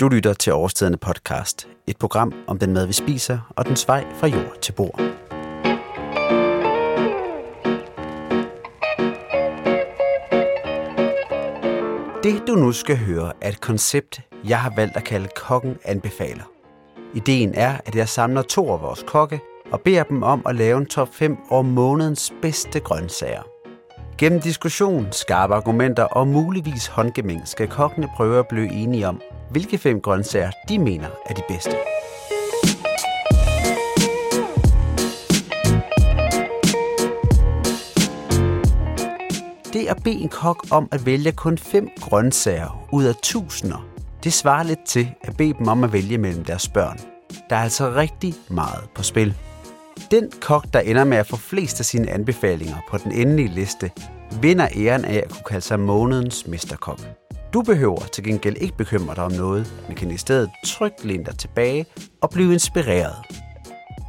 Du lytter til Årstiderne podcast, et program om den mad, vi spiser og den vej fra jord til bord. Det du nu skal høre er et koncept, jeg har valgt at kalde Kokken anbefaler. Ideen er, at jeg samler to af vores kokke og beder dem om at lave en top 5 over månedens bedste grøntsager. Gennem diskussion, skarpe argumenter og muligvis håndgemæng skal kokkene prøve at blive enige om, hvilke fem grøntsager de mener er de bedste. Det at bede en kok om at vælge kun fem grøntsager ud af tusinder, det svarer lidt til at bede dem om at vælge mellem deres børn. Der er altså rigtig meget på spil. Den kok, der ender med at få flest af sine anbefalinger på den endelige liste, vinder æren af at kunne kalde sig månedens mesterkok. Du behøver til gengæld ikke bekymre dig om noget, men kan i stedet trygt læne dig tilbage og blive inspireret.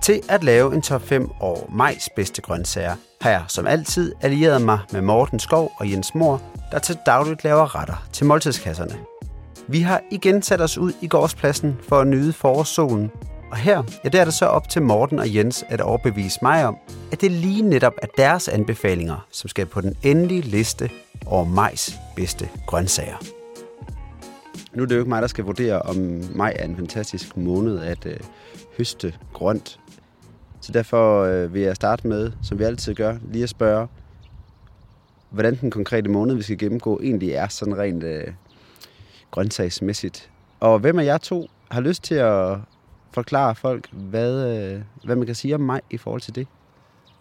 Til at lave en top 5 over majs bedste grøntsager, har jeg som altid allieret mig med Morten Skov og Jens Mor, der til dagligt laver retter til måltidskasserne. Vi har igen sat os ud i gårdspladsen for at nyde forårssolen, og her ja, der er det så op til Morten og Jens at overbevise mig om, at det lige netop er deres anbefalinger, som skal på den endelige liste over majs bedste grøntsager. Nu er det jo ikke mig, der skal vurdere, om maj er en fantastisk måned at øh, høste grønt. Så derfor øh, vil jeg starte med, som vi altid gør, lige at spørge, hvordan den konkrete måned, vi skal gennemgå, egentlig er sådan rent øh, grøntsagsmæssigt. Og hvem af jer to har lyst til at forklare folk, hvad, øh, hvad man kan sige om mig i forhold til det?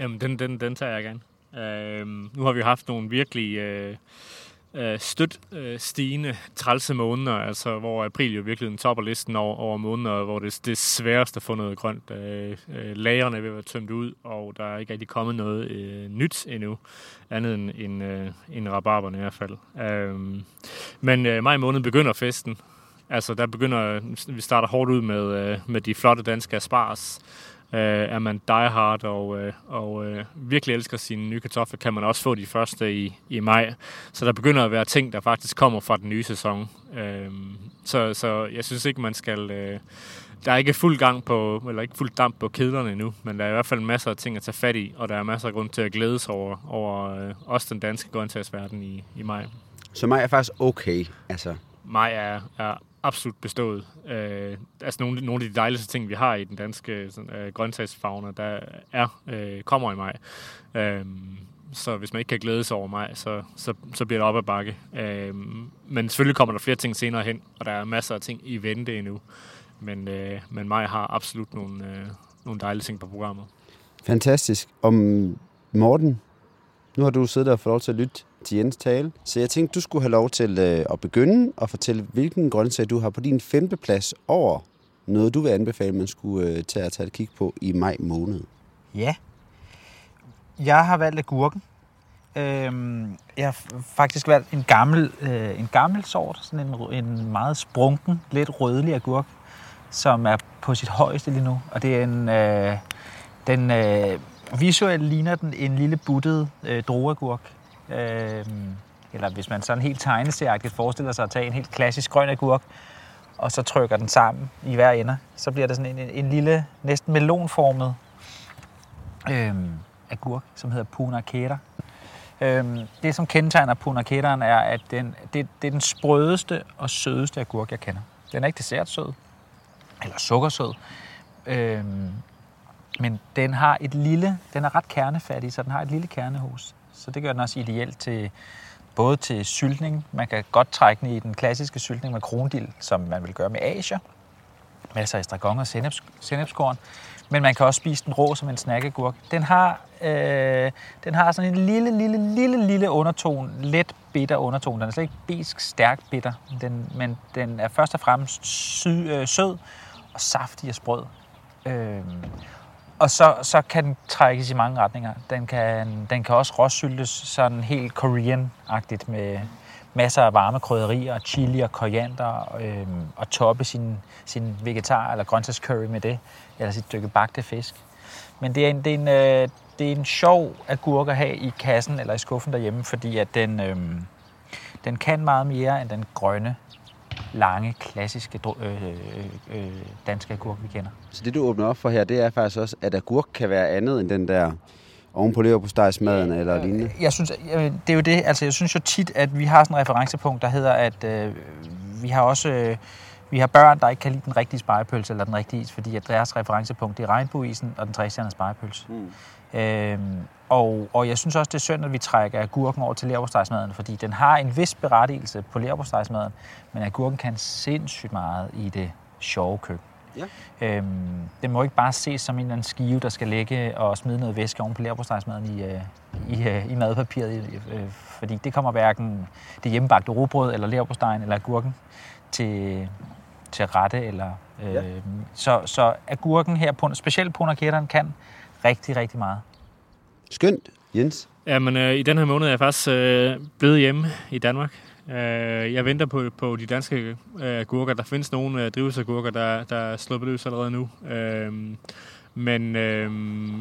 Jamen, den, den, den tager jeg gerne. Øh, nu har vi haft nogle virkelig øh, øh, stødt øh, stigende trælse måneder, altså hvor april jo virkelig topper listen over, over måneder, hvor det, det er sværest at få noget grønt. Øh, øh, lagerne er ved at være tømt ud, og der er ikke rigtig kommet noget øh, nyt endnu, andet end, end, øh, end rabarberne i hvert fald. Øh, men øh, maj måned begynder festen, Altså, der begynder, vi starter hårdt ud med, øh, med de flotte danske aspars. Øh, er man diehard og, øh, og øh, virkelig elsker sine nye kartofler, kan man også få de første i, i maj. Så der begynder at være ting, der faktisk kommer fra den nye sæson. Øh, så, så jeg synes ikke, man skal... Øh, der er ikke fuld gang på, eller ikke fuld damp på kedlerne endnu, men der er i hvert fald masser af ting at tage fat i, og der er masser af grund til at glæde sig over, over øh, også den danske grøntsagsverden i, i maj. Så maj er faktisk okay, altså? Maj er, er absolut bestået. Øh, altså nogle, nogle af de dejligste ting, vi har i den danske sådan, øh, grøntsagsfauna, der er, øh, kommer i maj. Øh, så hvis man ikke kan glæde sig over mig, så, så, så bliver det op ad bakke. Øh, men selvfølgelig kommer der flere ting senere hen, og der er masser af ting i vente endnu. Men, øh, men mig har absolut nogle, øh, nogle dejlige ting på programmet. Fantastisk. Om Morten, nu har du siddet og fået lov til at lytte til Jens tale. Så jeg tænkte, du skulle have lov til øh, at begynde og fortælle, hvilken grøntsag du har på din femte plads over noget, du vil anbefale, man skulle øh, tage og tage et kig på i maj måned. Ja. Jeg har valgt agurken. Øhm, jeg har faktisk valgt en gammel, øh, en gammel sort, sådan en, en meget sprunken, lidt rødlig agurk, som er på sit højeste lige nu. Og det er en, øh, den øh, visuelt ligner den en lille buttet øh, druagurk. Øh, eller hvis man sådan helt tegneserieagtigt forestiller sig at tage en helt klassisk grøn agurk, og så trykker den sammen i hver ende, så bliver det sådan en, en lille, næsten melonformet øh, agurk, som hedder Puna Keta. Øh, det, som kendetegner Puna Keta'en, er, at den, det, det er den sprødeste og sødeste agurk, jeg kender. Den er ikke dessertsød, eller sukkersød, øh, men den har et lille, den er ret kernefattig, så den har et lille kernehus. Så det gør den også ideelt til både til syltning. Man kan godt trække den i den klassiske syltning med krondild, som man vil gøre med asier. Masser af altså estragon og senneps, sennepskorn. Men man kan også spise den rå som en snakkegurk. Den har, øh, den har sådan en lille, lille, lille, lille underton. Let bitter underton. Den er slet ikke bisk, stærk bitter. Den, men den er først og fremmest sy, øh, sød og saftig og sprød. Øh, og så, så kan den trækkes i mange retninger. Den kan, den kan også råsyltes sådan helt Korean-agtigt med masser af varme krydderier, chili og koriander, øhm, og toppe sin, sin vegetar- eller grøntsagscurry med det, eller sit stykke bagte fisk. Men det er en, det er en, øh, det er en sjov agurk at have i kassen eller i skuffen derhjemme, fordi at den, øhm, den kan meget mere end den grønne lange, klassiske øh, øh, øh, danske agurk, vi kender. Så det, du åbner op for her, det er faktisk også, at agurk kan være andet end den der oven på leverpostejsmaden eller lignende. Jeg synes, øh, det er jo det, altså jeg synes jo tit, at vi har sådan en referencepunkt, der hedder, at øh, vi har også øh, vi har børn, der ikke kan lide den rigtige spejepølse eller den rigtige is, fordi at deres referencepunkt det er regnbueisen og den træstjernede spejepølse. Mm. Øhm, og, og jeg synes også, det er synd, at vi trækker agurken over til leverpostejsmaden, fordi den har en vis berettigelse på leverpostejsmaden, men agurken kan sindssygt meget i det sjove køkken. Ja. Øhm, det må ikke bare ses som en eller anden skive, der skal lægge og smide noget væske oven på leverpostejsmaden i, øh, i, øh, i madpapiret, øh, fordi det kommer hverken det hjemmebagte rugbrød eller leverpostejen eller agurken til, til rette. Eller, øh, ja. så, så agurken her, på, specielt på kan rigtig, rigtig meget. Skønt, Jens. Jamen, øh, i den her måned er jeg faktisk øh, blevet hjemme i Danmark. Øh, jeg venter på, på de danske øh, agurker. Der findes nogle øh, drivhusagurker, der, der er sluppet løs allerede nu. Øh, men øh,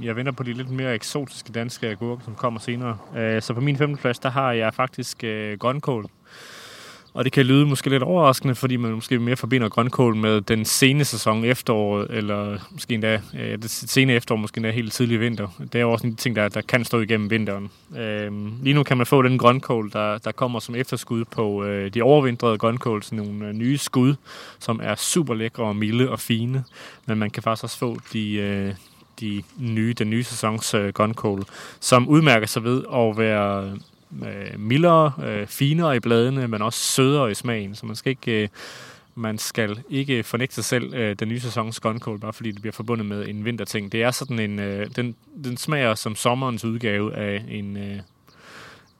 jeg venter på de lidt mere eksotiske danske agurker, som kommer senere. Øh, så på min femte plads, der har jeg faktisk øh, grønkål. Og det kan lyde måske lidt overraskende, fordi man måske mere forbinder grønkål med den sene sæson efteråret, eller måske endda øh, det sene efterår, måske endda helt tidlig vinter. Det er jo også en ting, der, der kan stå igennem vinteren. Øh, lige nu kan man få den grønkål, der, der kommer som efterskud på øh, de overvintrede grønkål, sådan nogle øh, nye skud, som er super lækre og milde og fine. Men man kan faktisk også få de, øh, de nye, den nye sæsons øh, grønkål, som udmærker sig ved at være øh, mildere, øh, finere i bladene, men også sødere i smagen. Så man skal ikke, øh, man skal ikke fornægte sig selv øh, den nye sæsons grønkål, bare fordi det bliver forbundet med en vinterting. Det er sådan en, øh, den, den smager som sommerens udgave af en, øh,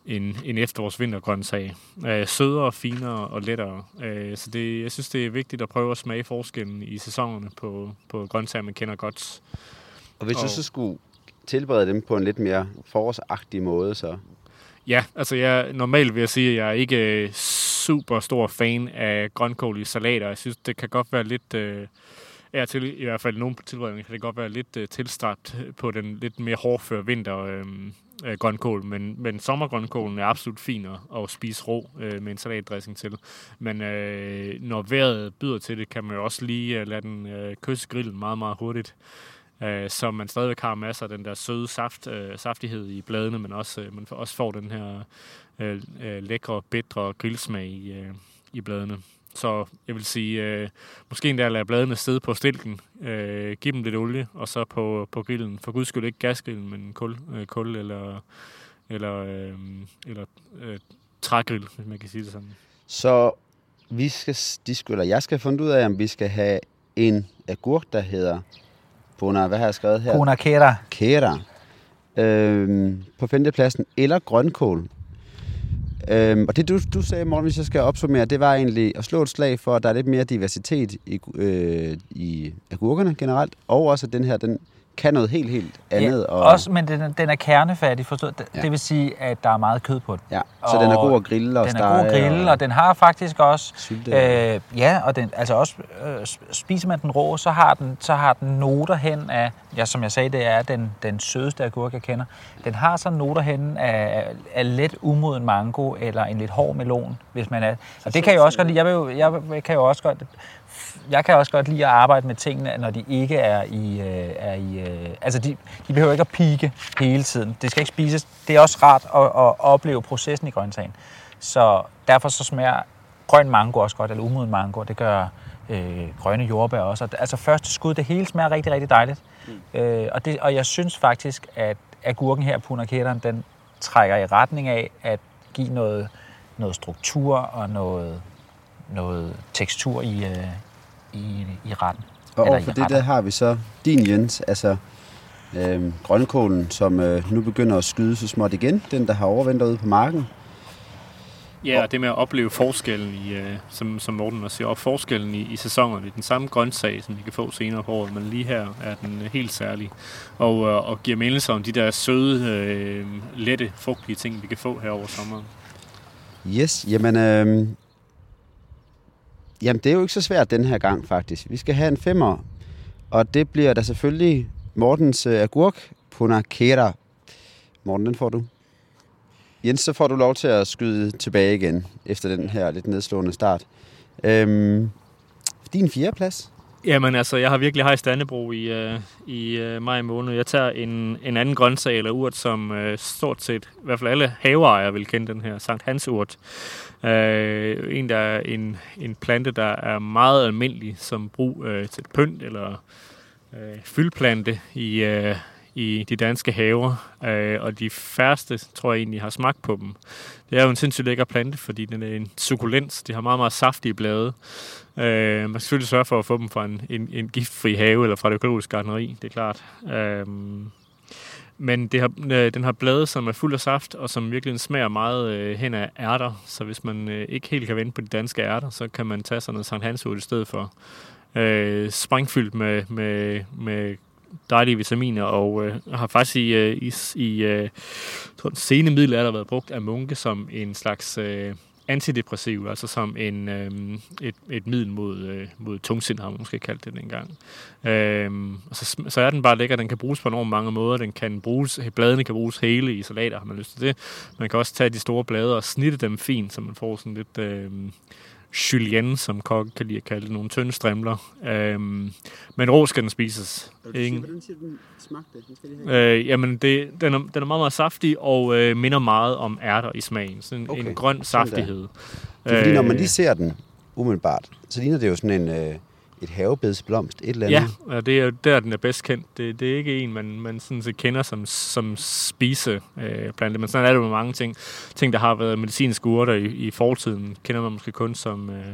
en, en efterårs-vintergrøntsag. Øh, sødere, finere og lettere. Øh, så det, jeg synes, det er vigtigt at prøve at smage forskellen i sæsonerne på, på grøntsager, man kender godt. Og hvis og, du så skulle tilberede dem på en lidt mere forårsagtig måde, så Ja, altså jeg, normalt vil jeg sige, at jeg er ikke øh, super stor fan af grønkål i salater. Jeg synes, det kan godt være lidt... Øh, er til, i hvert fald nogle tilberedninger kan det godt være lidt øh, tilstræbt på den lidt mere hårdføre vinter øh, øh, grønkål, men, men sommergrønkålen er absolut fin at, at spise rå øh, med en salatdressing til. Men øh, når vejret byder til det, kan man jo også lige øh, lade den øh, kysse grillen meget, meget hurtigt øh, så man stadigvæk har masser af den der søde saft, øh, saftighed i bladene, men også, øh, man også får den her øh, øh, lækre, bedre grillsmag i, øh, i bladene. Så jeg vil sige, øh, måske endda lade bladene sidde på stilken, øh, give dem lidt olie, og så på, på grillen. For guds skyld ikke gasgrillen, men kul, øh, kul eller, eller, øh, eller øh, trægrill, hvis man kan sige det sådan. Så vi skal, de skulle, eller jeg skal finde ud af, om vi skal have en agurk, der hedder Bona, hvad har jeg skrevet her? Bona Kera. Kera. Øhm, på femtepladsen. Eller grønkål. Øhm, og det du, du sagde, Morten, hvis jeg skal opsummere, det var egentlig at slå et slag for, at der er lidt mere diversitet i, øh, i agurkerne generelt, og også at den her, den kan noget helt, helt andet. Ja, og... også, men den, den er kernefattig, forstået. Det, ja. det vil sige, at der er meget kød på den. Ja, så og den er god at grille og Den er god at grille, og, og den har faktisk også... Sylte. Øh, ja, og den, altså også, øh, spiser man den rå, så har den, så har den noter hen af... Ja, som jeg sagde, det er den, den sødeste agurk, jeg kender. Den har så noter hen af, af let umoden mango, eller en lidt hård melon, hvis man er... Og det kan jeg også godt lide. Jeg, vil jeg kan jo også godt jeg kan også godt lide at arbejde med tingene, når de ikke er i... Øh, er i øh, altså, de, de behøver ikke at pike hele tiden. Det skal ikke spises. Det er også rart at, at opleve processen i grøntsagen. Så derfor så smager grøn mango også godt, eller umoden mango. Det gør øh, grønne jordbær også. Altså første skud, det hele smager rigtig, rigtig dejligt. Mm. Øh, og, det, og jeg synes faktisk, at agurken her, punaketteren, den trækker i retning af at give noget, noget struktur og noget, noget tekstur i, øh, i, i retten. Og over for det der har vi så din Jens, altså øh, grønkålen, som øh, nu begynder at skyde så småt igen, den der har overvintret ude på marken. Ja, og det med at opleve forskellen i, øh, som, som Morten også siger, op forskellen i, i sæsonerne. Den samme grøntsag, som vi kan få senere på året, men lige her er den øh, helt særlig. Og, øh, og giver mindelse om de der søde, øh, lette, frugtlige ting, vi kan få her over sommeren. Yes, jamen øh, Jamen, det er jo ikke så svært den her gang, faktisk. Vi skal have en femmer, og det bliver da selvfølgelig Mortens uh, agurk punakera. Morten, den får du. Jens, så får du lov til at skyde tilbage igen, efter den her lidt nedslående start. Øhm, din fjerde plads? Jamen altså, jeg har virkelig hejst Dannebro i, øh, i øh, maj måned. Jeg tager en, en anden grøntsag eller urt, som øh, stort set, i hvert fald alle haveejere vil kende den her, Sankt Hans urt. Øh, en, der er en, en plante, der er meget almindelig som brug øh, til pynt eller øh, fyldplante i, øh, i de danske haver, øh, og de færreste, tror jeg egentlig, har smagt på dem. Det er jo en sindssygt lækker plante, fordi den er en sukulens. De har meget, meget saftige blade. Øh, man skal selvfølgelig sørge for at få dem fra en, en, en giftfri have eller fra det økologiske gardneri, det er klart. Øh, men det har, øh, den har blade, som er fuld af saft, og som virkelig smager meget øh, hen af ærter. Så hvis man øh, ikke helt kan vente på de danske ærter, så kan man tage sådan noget Sankt Hans i stedet for. Øh, sprængfyldt med, med, med dejlige vitaminer, og øh, har faktisk i, øh, i, i øh, sene middelalder været brugt af munke som en slags øh, antidepressiv, altså som en, øh, et, et middel mod, øh, mod tungsind, har man måske kaldt det dengang. Øh, og så, så er den bare lækker, den kan bruges på enormt mange måder. Den kan bruges, bladene kan bruges hele i salater, har man lyst til det. Man kan også tage de store blade og snitte dem fint, så man får sådan lidt... Øh, julienne, som kokke kan lide at kalde det, nogle tynde strimler. Øhm, men rå skal den spises. Ikke? Hvordan siger den smagte? Øh, jamen, det, den, er, den er meget, meget saftig og øh, minder meget om ærter i smagen. Sådan okay. en grøn saftighed. Det er fordi, når man lige ser den umiddelbart, så ligner det jo sådan en... Øh et havebedsblomst, et eller andet. Ja, og det er jo der, den er bedst kendt. Det, det er ikke en, man, man sådan set kender som, som spiseplante, øh, men sådan er det jo mange ting. Ting, der har været medicinske urter i, i fortiden, kender man måske kun som, øh,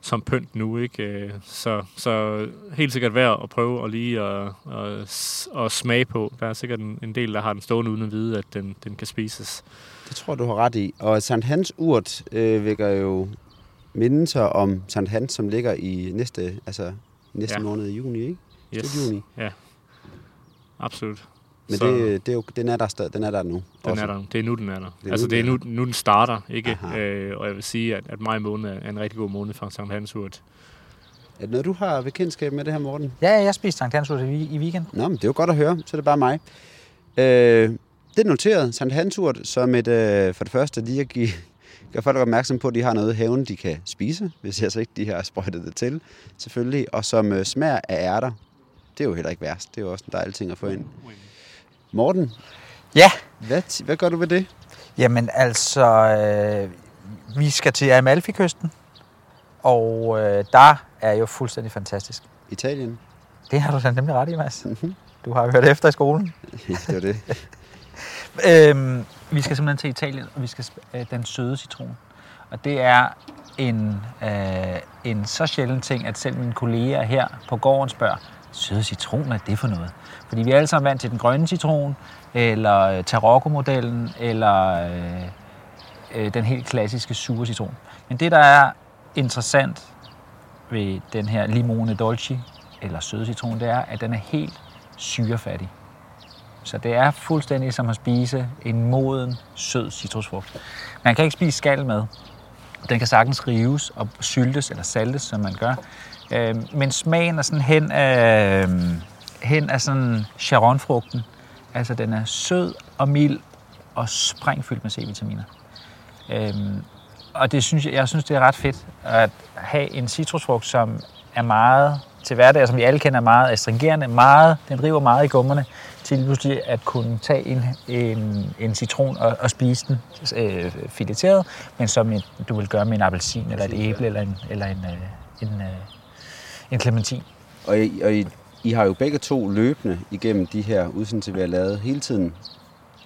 som pynt nu. Ikke? Øh, så, så helt sikkert værd at prøve at lige at, at, at smage på. Der er sikkert en, en del, der har den stående uden at vide, at den, den kan spises. Det tror du har ret i. Og Sankt Hans urt øh, vækker jo mindelser om Sankt Hans, som ligger i næste, altså næste ja. måned i juni, ikke? Yes. juni. Ja, absolut. Men så, det, det er jo, den, er der, den er der nu. Den også. er der. Det er nu, den er der. Det er altså, nu, det er nu, nu, den starter, ikke? Øh, og jeg vil sige, at, at maj måned er en rigtig god måned for Sankt Hans Urt. Er det noget, du har bekendtskab med det her, Morten? Ja, jeg spiste Sankt Hans Urt i, i weekend. Nå, men det er jo godt at høre. Så er det bare mig. Øh, det er noteret, Sankt Hans Urt, som et, øh, for det første lige at give, gør folk opmærksom på, at de har noget i haven, de kan spise, hvis altså ikke de har sprøjtet det til, selvfølgelig. Og som øh, smager af ærter. Det er jo heller ikke værst. Det er jo også en dejlig ting at få ind. Morten? Ja? Hvad, hvad gør du ved det? Jamen altså, øh, vi skal til Amalfi-kysten, og øh, der er jo fuldstændig fantastisk. Italien? Det har du da nemlig ret i, Mads. Mm-hmm. Du har hørt efter i skolen. det var det. øhm, vi skal simpelthen til Italien, og vi skal øh, den søde citron. Og det er en, øh, en så sjælden ting, at selv mine kolleger her på gården spørger, søde citron, hvad er det for noget? Fordi vi er alle sammen vant til den grønne citron, eller øh, Tarocco-modellen, eller øh, øh, den helt klassiske sure citron. Men det, der er interessant ved den her limone dolce, eller søde citron, det er, at den er helt syrefattig. Så det er fuldstændig som at spise en moden, sød citrusfrugt. Man kan ikke spise skal med. Den kan sagtens rives og syltes eller saltes, som man gør. Øh, men smagen er sådan hen af, øhm, hen af sådan charonfrugten. Altså den er sød og mild og sprængfyldt med C-vitaminer. Øh, og det synes jeg, jeg synes, det er ret fedt at have en citrusfrugt, som er meget til hverdag, som vi alle kender, er meget astringerende, meget, den river meget i gummerne, til pludselig at kunne tage en, en, en citron og, og spise den øh, fileteret, men som en, du vil gøre med en appelsin eller et æble eller en, eller en, øh, en, en, øh, en clementin. Og, I, og I, I har jo begge to løbende igennem de her udsendelser, vi har lavet hele tiden,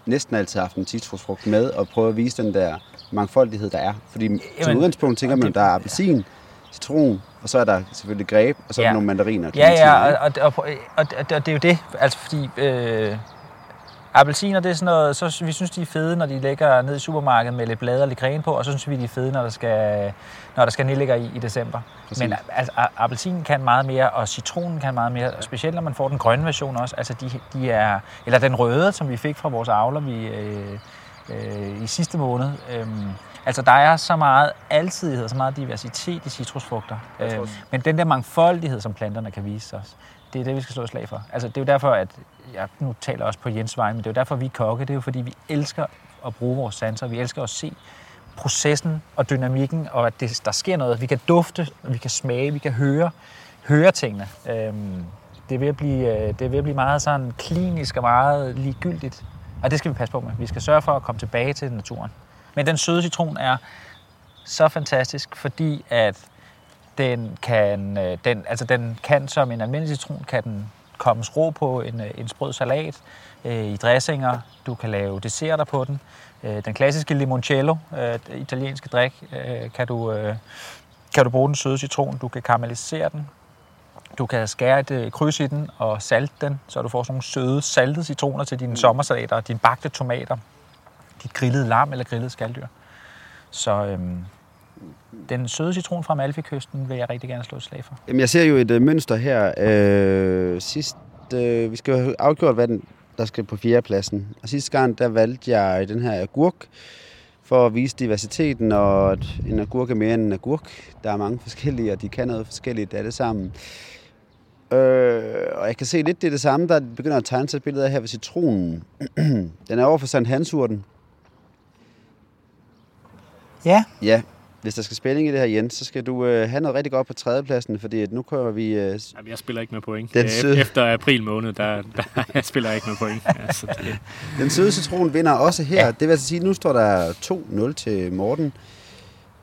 næsten altid haft en citrusfrugt med og prøve at vise den der mangfoldighed, der er. Fordi Jamen, som udgangspunkt tænker man, at der er appelsin, citron, og så er der selvfølgelig greb, og så ja. er der nogle mandariner. Ja, ja, og, og, og, og, og, det er jo det, altså fordi øh, appelsiner, det er sådan noget, så vi synes, de er fede, når de ligger ned i supermarkedet med lidt blade og lidt creme på, og så synes vi, de er fede, når der skal, når der skal nedlægge i, i december. Præcis. Men altså, appelsinen kan meget mere, og citronen kan meget mere, specielt når man får den grønne version også. Altså, de, de er, eller den røde, som vi fik fra vores avler vi, øh, øh, i sidste måned. Øh, Altså, der er så meget altidighed, så meget diversitet i citrusfrugter. Øh, men den der mangfoldighed, som planterne kan vise os, det er det, vi skal slå et slag for. Altså, det er jo derfor, at jeg nu taler også på Jens vej, men det er jo derfor, vi er kokke. Det er jo fordi, vi elsker at bruge vores sanser. Vi elsker at se processen og dynamikken, og at det, der sker noget. Vi kan dufte, vi kan smage, vi kan høre, høre tingene. Øhm, det, er ved at blive, øh, det er ved at blive meget sådan klinisk og meget ligegyldigt. Og det skal vi passe på med. Vi skal sørge for at komme tilbage til naturen. Men den søde citron er så fantastisk, fordi at den kan, øh, den, altså den kan som en almindelig citron, kan den kommes ro på en, øh, en sprød salat, øh, i dressinger. Du kan lave desserter på den. Øh, den klassiske limoncello, øh, italienske drik, øh, kan, du, øh, kan du bruge den søde citron. Du kan karamellisere den. Du kan skære et øh, kryds i den og salte den, så du får sådan nogle søde, saltede citroner til dine mm. sommersalater, dine bagte tomater, et grillet lam eller grillet skalddyr. Så øhm, den søde citron fra Amalfi-kysten vil jeg rigtig gerne slå et slag for. Jamen, jeg ser jo et øh, mønster her. Øh, sidst, øh, vi skal jo have afgjort, hvad den, der skal på fjerdepladsen. Og sidste gang, der valgte jeg den her agurk, for at vise diversiteten, og at en agurk er mere end en agurk. Der er mange forskellige, og de kan noget forskelligt af det sammen. Øh, og jeg kan se lidt, det er det samme, der begynder at tegne sig et billede af her ved citronen. den er over for Sankt Hansurten. Ja, Ja, hvis der skal spænding i det her, Jens, så skal du øh, have noget rigtig godt på tredjepladsen, fordi nu kommer vi... Øh, Jamen, jeg spiller ikke med point. Den Øh, søde- Efter april måned, der, der jeg spiller jeg ikke med point. Altså, det, den søde citron vinder også her. Ja. Ja. Det vil altså sige, nu står der 2-0 til Morten.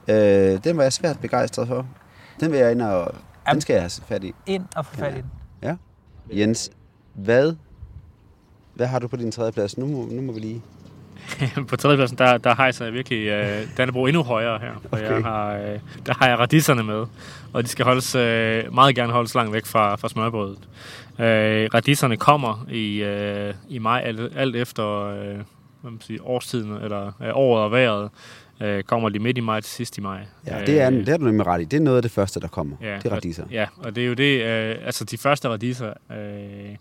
Øh, den var jeg svært begejstret for. Den vil jeg ind og... Den Jamen. skal jeg have fat i. ind og få fat i den. Jens, hvad, hvad har du på din tredjeplads? Nu må, nu må vi lige... på tredjepladsen, der, der hejser jeg virkelig øh, Dannebro endnu højere her. For Okay. jeg har, øh, der har jeg radisserne med, og de skal holdes, øh, meget gerne holdes langt væk fra, fra smørbrødet. Øh, radisserne kommer i, øh, i maj, alt, alt efter øh, hvad man siger, årstiden, eller øh, året og vejret. Øh, kommer de midt i maj til sidst i maj. Ja, det er, Øh, det er du nemlig ret i. Det er noget af det første, der kommer. Ja, det er radiser. Ja, og det er jo det, øh, altså de første radiser, øh,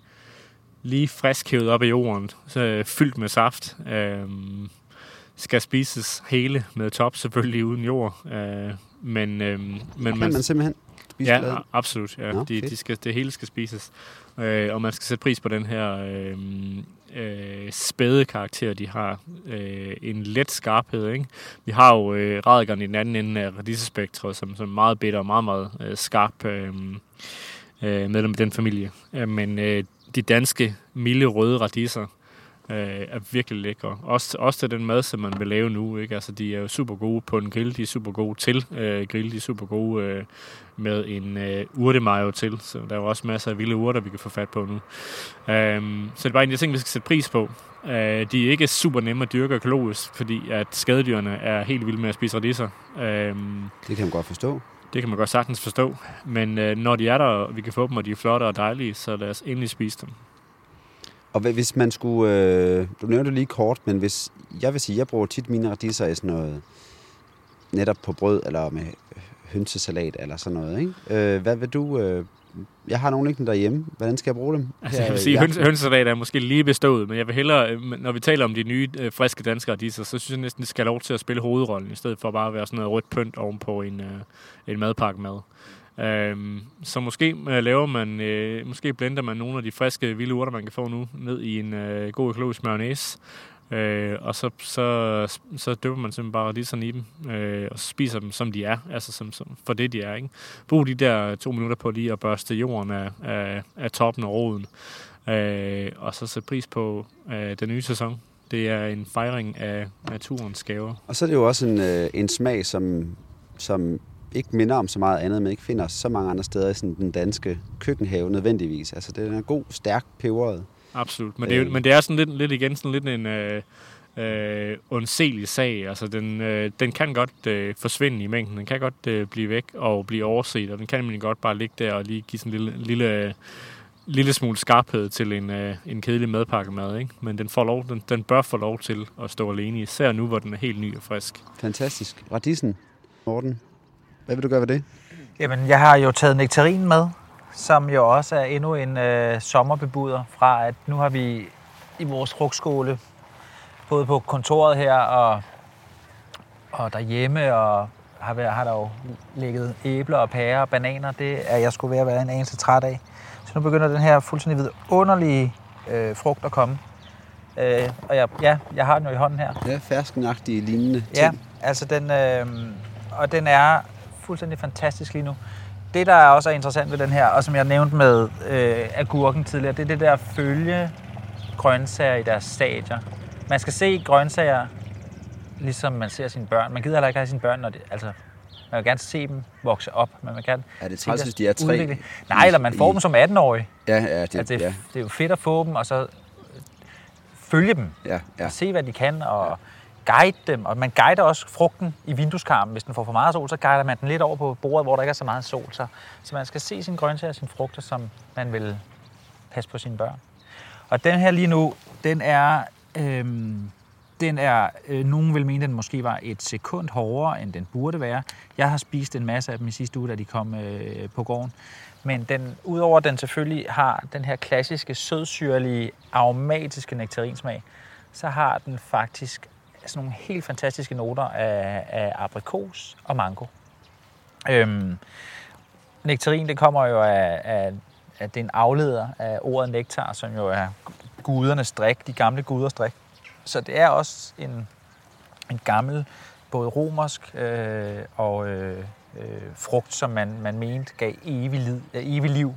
lige frisk hævet op af jorden, så, øh, fyldt med saft, øh, skal spises hele med top, selvfølgelig uden jord. Øh, men, øh, men Kan man simpelthen spise Ja, bladet? absolut. Ja. Nå, de, fedt. de skal, det hele skal spises. Øh, og man skal sætte pris på den her øh, øh, spæde karakter, de har. Øh, en let skarphed. Ikke? Vi har jo øh, radikeren i den anden ende af radisespektret, som, som er meget bitter og meget, meget øh, skarp øh, øh, medlem af den familie. Øh, men øh, de danske, milde, røde radiser, øh, er virkelig lækre. Også, også til den mad, som man vil lave nu. Ikke? Altså, de er jo super gode på en grill, de er super gode til øh, grill, de er super gode øh, med en øh, urtemayo til. Så der er jo også masser af vilde urter, vi kan få fat på nu. Øh, så det er bare en af de ting, vi skal sætte pris på. Øh, de er ikke super nemme at dyrke økologisk, fordi at skadedyrene er helt vilde med at spise radiser. Øh, Det kan man godt forstå det kan man godt sagtens forstå. Men øh, når de er der, og vi kan få dem, og de er flotte og dejlige, så lad os endelig spise dem. Og hvis man skulle... Øh, du nævnte det lige kort, men hvis... Jeg vil sige, jeg bruger tit mine radiser i sådan noget... Netop på brød, eller med hønsesalat, eller sådan noget, ikke? Øh, hvad vil du... Øh, jeg har nogle liggende derhjemme. Hvordan skal jeg bruge dem? Altså, jeg vil sige, høns, hønsesalat er måske lige bestået, men jeg vil hellere, øh, når vi taler om de nye øh, friske danske radiser, så synes jeg næsten, det skal have lov til at spille hovedrollen, i stedet for bare at være sådan noget rødt pynt ovenpå en, øh, en madpakke mad. Øhm, så måske øh, laver man, øh, måske blender man nogle af de friske vilde urter, man kan få nu, ned i en øh, god økologisk mayonnaise. Øh, og så, så, så døber man simpelthen bare radiserne i dem, øh, og så spiser dem, som de er, altså som, som, for det, de er. Ikke? Brug de der to minutter på lige at børste jorden af, af, af toppen og roden, øh, og så sætte pris på øh, den nye sæson. Det er en fejring af naturens gaver. Og så er det jo også en, øh, en smag, som, som ikke minder om så meget andet, men ikke finder så mange andre steder i sådan den danske køkkenhave nødvendigvis. Altså, det er en god, stærk peberet. Absolut. Men det, er, Øh. men det er sådan lidt, lidt igen sådan lidt en øh, øh, ondselig sag. Altså, den, øh, den kan godt øh, forsvinde i mængden. Den kan godt øh, blive væk og blive overset, og den kan nemlig godt bare ligge der og lige give sådan en lille, lille, lille smule skarphed til en, øh, en kedelig madpakkemad. Ikke? Men den, får lov, den, den bør få lov til at stå alene, især nu, hvor den er helt ny og frisk. Fantastisk. Radisen, Morten. Hvad vil du gøre ved det? Jamen, jeg har jo taget nektarin med, som jo også er endnu en øh, sommerbebuder fra, at nu har vi i vores frugtskole, både på kontoret her og, og derhjemme, og har, været, har der jo ligget æbler og pærer og bananer. Det er jeg skulle ved at være en anelse træt af. Så nu begynder den her fuldstændig vidunderlige øh, frugt at komme. Øh, og jeg, ja, jeg har den jo i hånden her. Ja, ferskenagtige lignende ting. Ja, Altså den, øh, og den er fuldstændig fantastisk lige nu. Det, der er også er interessant ved den her, og som jeg nævnte med øh, agurken tidligere, det er det der følge grøntsager i deres stadier. Man skal se grøntsager, ligesom man ser sine børn. Man gider heller ikke have sine børn, når det, altså, man vil gerne se dem vokse op. Man vil gerne Er det træls, hvis de er tre? Nej, eller man får i- dem som 18-årig. Ja, ja, det, Altså, det, ja, det er jo fedt at få dem, og så øh, følge dem ja, ja. og se, hvad de kan, og guide dem. Og man guider også frugten i vindueskarmen. Hvis den får for meget sol, så guider man den lidt over på bordet, hvor der ikke er så meget sol. Så, så man skal se sine grøntsager og sine frugter, som man vil passe på sine børn. Og den her lige nu, den er... Øhm, den er, øh, nogen vil mene, den måske var et sekund hårdere, end den burde være. Jeg har spist en masse af dem i sidste uge, da de kom øh, på gården. Men den, udover at den selvfølgelig har den her klassiske sødsyrlige, aromatiske nektarinsmag, så har den faktisk sådan nogle helt fantastiske noter af, af aprikos og mango. Øhm, nektarin, det kommer jo af, af, af det er en afleder af ordet nektar, som jo er gudernes drik, de gamle guders drik. Så det er også en, en gammel, både romersk øh, og øh, øh, frugt, som man, man mente gav evig, liv, øh, evig liv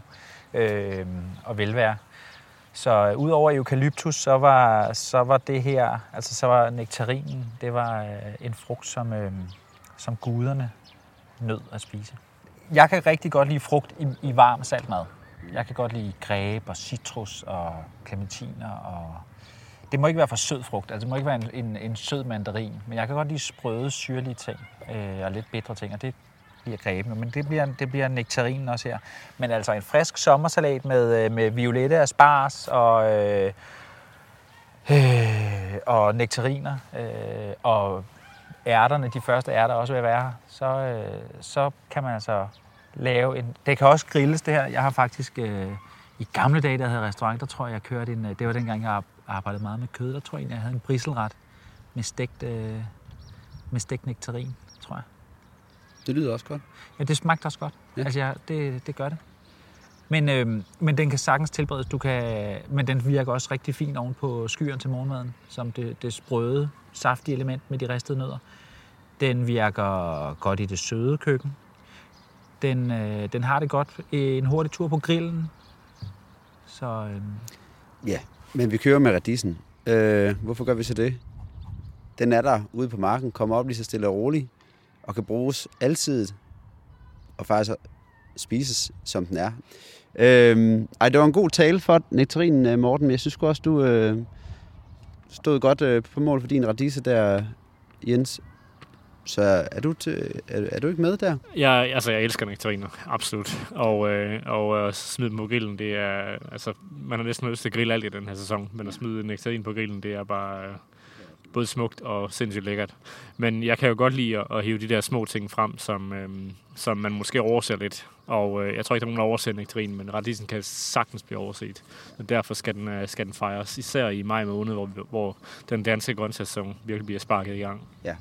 øh, og velvære. Så øh, udover eukalyptus, så var, så var det her, altså så var nektarinen, det var øh, en frugt, som, øh, som guderne nød at spise. Jeg kan rigtig godt lide frugt i, i varm salt mad. Jeg kan godt lide græb og citrus og clementiner og det må ikke være for sød frugt, altså det må ikke være en, en, en sød mandarin, men jeg kan godt lide sprøde, syrlige ting øh, og lidt bedre ting, og det bliver grebene, men det bliver, det bliver nektarinen også her. Men altså en frisk sommersalat med, øh, med violette asparges og, øh, øh, og nektariner, øh, og ærterne, de første ærter også vil være her, så, øh, så kan man altså lave en... Det kan også grilles det her. Jeg har faktisk... Øh, i gamle dage, da havde restaurant, der tror jeg, jeg kørte en... Øh, det var dengang, jeg arbejdede meget med kød. Der tror jeg, jeg havde en briselret med stegt, øh, med stegt nektarin. Det lyder også godt. Ja, det smagte også godt. Ja. Altså, ja, det, det gør det. Men, øh, men den kan sagtens tilberedes. Du kan, men den virker også rigtig fint oven på skyren til morgenmaden, som det, det sprøde, saftige element med de ristede nødder. Den virker godt i det søde køkken. Den, øh, den har det godt. En hurtig tur på grillen. Så øh, Ja, men vi kører med radisen. Øh, hvorfor gør vi så det? Den er der ude på marken, kommer op lige så stille og roligt, og kan bruges altid, og faktisk spises, som den er. Øhm, ej, det var en god tale for nektarinen, øh, Morten, men jeg synes også, du øh, stod godt øh, på mål for din radise der, Jens. Så er du, til, er, er du ikke med der? Jeg, altså, jeg elsker nektariner, absolut. Og, øh, og øh, smide dem på grillen, det er... Altså, man har næsten lyst til at grille alt i den her sæson, men at smide nektarin på grillen, det er bare øh, både smukt og sindssygt lækkert. Men jeg kan jo godt lide at, at hive de der små ting frem, som, øh, som man måske overser lidt. Og øh, jeg tror ikke, der er nogen, der overser nektarin, men radisen kan sagtens blive overset. Og derfor skal den, øh, skal den fejres, især i maj måned, hvor, hvor den danske grøntsæson virkelig bliver sparket i gang. Ja,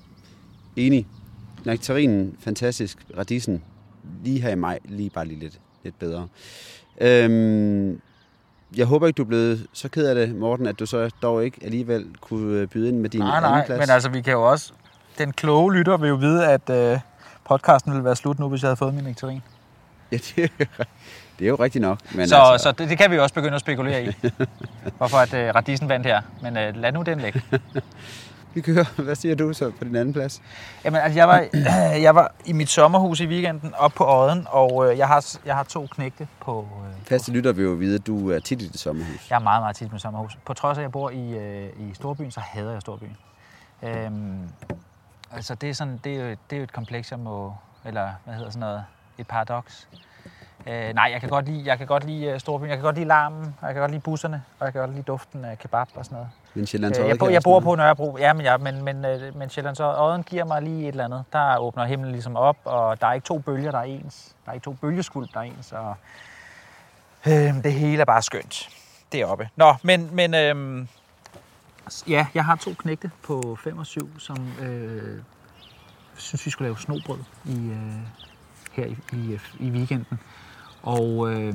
Enig. Nektarinen, fantastisk. Radisen, lige her i maj, lige bare lige lidt, lidt bedre. Øhm, jeg håber ikke, du er blevet så ked af det, Morten, at du så dog ikke alligevel kunne øh, byde ind med din nej, nej, andenplads. men altså vi kan jo også... Den kloge lytter vil jo vide, at øh, podcasten ville være slut nu, hvis jeg havde fået min nektarin. Ja, det, er, det er jo rigtigt nok. Men så altså, så det, det kan vi også begynde at spekulere i. Hvorfor at øh, radisen vandt her. Men øh, lad nu den ligge. vi kører. Hvad siger du så på din anden plads? Jamen, altså, jeg, var, jeg var i mit sommerhus i weekenden op på Odden, og øh, jeg, har, jeg har to knægte på... Øh, Faste lytter vil jo vide, at du er tit i det sommerhus. Jeg er meget, meget tit med sommerhus. På trods af, at jeg bor i, øh, i Storbyen, så hader jeg Storbyen. Øhm, altså, det er, sådan, det, er jo, det er jo et kompleks, jeg må... Eller, hvad hedder sådan noget? Et paradoks. Øh, nej, jeg kan godt lide, jeg kan godt lide øh, Storbyen. Jeg kan godt lide larmen, og jeg kan godt lide busserne, og jeg kan godt lide duften af kebab og sådan noget. Men Sjællands Øh, Odde jeg, kan jeg bor på Nørrebro, ja, men, ja, men, men, øh, men Sjællands Odden giver mig lige et eller andet. Der åbner himlen ligesom op, og der er ikke to bølger, der er ens. Der er ikke to bølgeskuld, der er ens, og øh, det hele er bare skønt deroppe. Nå, men, men øh, ja, jeg har to knægte på 5 og 7, som øh, synes, vi skulle lave snobrød i, øh, her i, i, i weekenden. Og øh,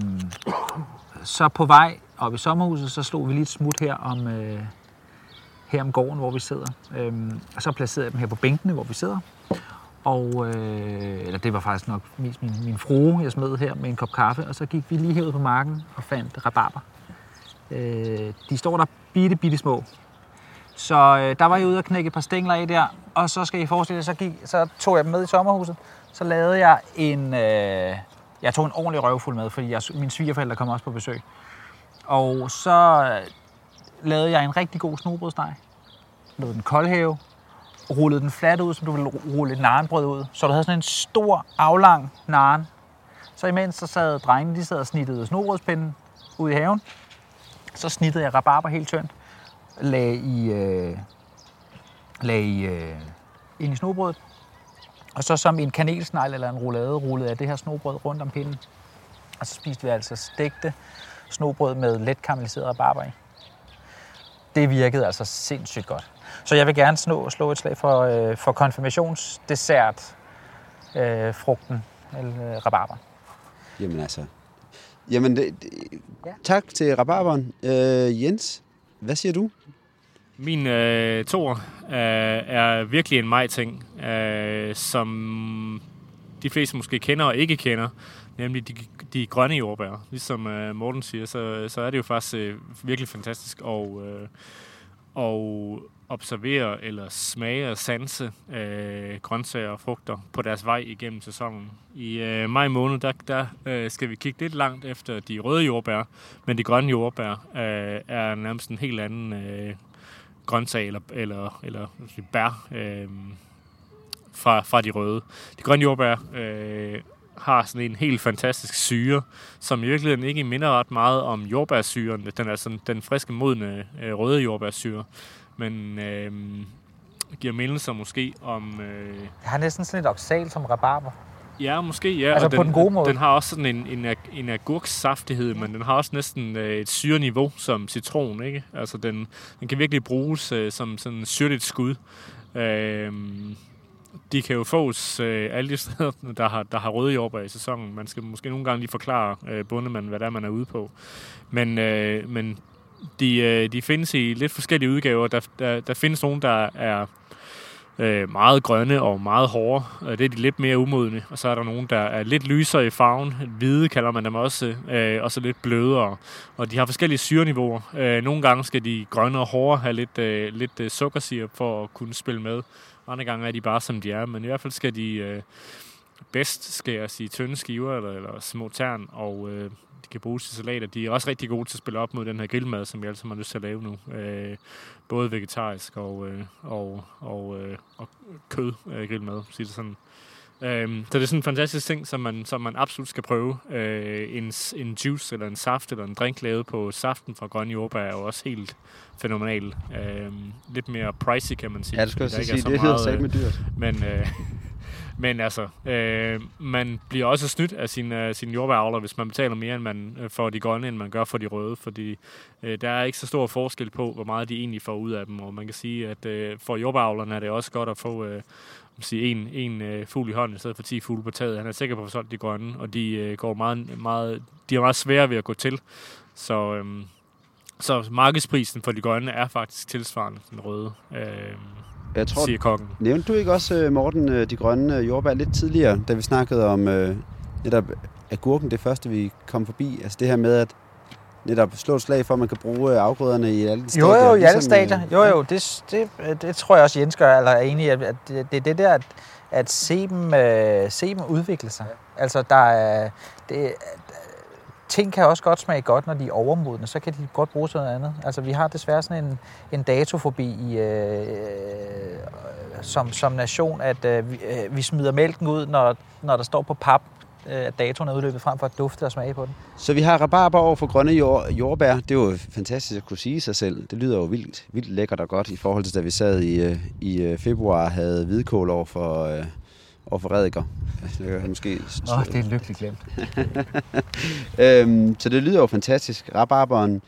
så på vej op i sommerhuset, så slog vi lige et smut her om, øh, her om gården, hvor vi sidder. Øhm, og så placerede jeg dem her på bænkene, hvor vi sidder. Og, øh, eller det var faktisk nok mest min, min frue, jeg smed her med en kop kaffe, og så gik vi lige herud på marken og fandt rabarber. Øh, de står der bitte, bitte små. Så øh, der var jeg ude og knække et par stængler af der, og så skal I forestille jer, så, gik, så tog jeg dem med i sommerhuset. Så lavede jeg en, øh, jeg tog en ordentlig røvfuld med, fordi jeg, mine svigerforældre kom også på besøg. Og så lavede jeg en rigtig god snobrødsteg. Lod den koldhæve, rullede den fladt ud, som du ville rulle et narenbrød ud. Så du havde sådan en stor, aflang naren. Så imens så sad drengene, de sad og snittede snobrødspinden ud i haven. Så snittede jeg rabarber helt tyndt. Lagde i, øh, lag i, øh, ind i snobrødet. Og så som en kanelsnegl eller en roulade rullede jeg det her snobrød rundt om pinden. Og så spiste vi altså stegte snobrød med let karamelliseret rabarber i. Det virkede altså sindssygt godt. Så jeg vil gerne slå, slå et slag for, øh, for konfirmationsdessert øh, frugten, eller øh, rabarber. Jamen altså. Jamen, det, det, Ja. tak til rabarberen. Øh, Jens, hvad siger du? Min øh, tor øh, er virkelig en mig-ting, øh, som de fleste måske kender og ikke kender, nemlig de, de grønne jordbær. Ligesom øh, Morten siger, så, så er det jo faktisk øh, virkelig fantastisk at, øh, at observere eller smage og sanse øh, grøntsager og frugter på deres vej igennem sæsonen. I øh, maj måned, der, der øh, skal vi kigge lidt langt efter de røde jordbær, men de grønne jordbær øh, er nærmest en helt anden øh, grøntsag eller, eller, eller bær øh, fra, fra de røde. De grønne jordbær øh, har sådan en helt fantastisk syre, som i virkeligheden ikke minder ret meget om jordbærsyren. Den er sådan den friske, modne øh, røde jordbærsyre, men øh, giver mindelser måske om... Øh, Jeg har næsten sådan et oxal som rabarber. Ja, måske, ja. Altså og på den gode måde. Den har også sådan en, en, en agurksaftighed, men den har også næsten øh, et syreniveau som citron, ikke? Altså, den, den kan virkelig bruges øh, som sådan en syrligt skud. Øh, de kan jo fås øh, alle de steder, der har, der har røde jordbær i sæsonen. Man skal måske nogle gange lige forklare øh, bondemanden, hvad det er, man er ude på. Men, øh, men de, øh, de findes i lidt forskellige udgaver. Der, der, der findes nogle, der er øh, meget grønne og meget hårde. Det er de lidt mere umodne. Og så er der nogen, der er lidt lysere i farven. Hvide kalder man dem også. Øh, og så lidt blødere. Og de har forskellige syreniveauer. Øh, nogle gange skal de grønne og hårde have lidt, øh, lidt øh, sukkersirup for at kunne spille med. Andre gange er de bare som de er. Men i hvert fald skal de øh, bedst skæres i tynde skiver eller, eller små tern. Og øh, de kan bruges til salater. De er også rigtig gode til at spille op mod den her grillmad, som vi alle sammen har lyst til at lave nu. Øh, både vegetarisk og, øh, og, og, øh, og kød øh, grillmad, siger det sådan. Øhm, så det er sådan en fantastisk ting, som man, som man absolut skal prøve. Øh, en, en juice eller en saft eller en drink lavet på saften fra grønne jordbær er jo også helt fænomenal. Øhm, lidt mere pricey, kan man sige. Ja, det skal jeg sige. Det hedder meget, sagt med dyrt. men, øh, men altså, øh, man bliver også snydt af sine, sine jordbæravler, hvis man betaler mere end man øh, for de grønne, end man gør for de røde, fordi øh, der er ikke så stor forskel på, hvor meget de egentlig får ud af dem, og man kan sige, at øh, for jordbæravlerne er det også godt at få øh, sige, en, en øh, fugl i hånden, i stedet for 10 fugle på taget. Han er sikker på at få solgt de grønne, og de, øh, går meget, meget, de er meget svære ved at gå til. Så, øh, så markedsprisen for de grønne er faktisk tilsvarende den røde, øh, Jeg tror, siger kokken. Nævnte du ikke også, øh, Morten, øh, de grønne øh, jordbær lidt tidligere, da vi snakkede om øh, netop agurken, det første vi kom forbi? Altså det her med at netop slå et slag for, at man kan bruge øh, afgrøderne i alle Jo, jo, i alle ligesom, stadier. øh, Jo, jo, det, det, det tror jeg også, Jens gør, eller er enig i, at det, er det der, at, at se, dem, øh, se dem udvikle sig. Altså, der er, det, ting kan også godt smage godt, når de er overmodne, så kan de godt bruges til noget andet. Altså, vi har desværre sådan en, en datofobi i, øh, som, som nation, at øh, vi, øh, vi smider mælken ud, når, når der står på pap, øh, at datoen er udløbet, frem for at dufte og smage på den. Så vi har rabarber over for grønne jord, jordbær. Det er jo fantastisk at kunne sige sig selv. Det lyder jo vildt, vildt lækkert og godt i forhold til, da vi sad i, øh, i øh, februar og havde hvidkål over for, øh, over for rediker. Det kan jeg måske... Åh, oh, det er lykkeligt glemt. øhm, så det lyder jo fantastisk. Rabarberen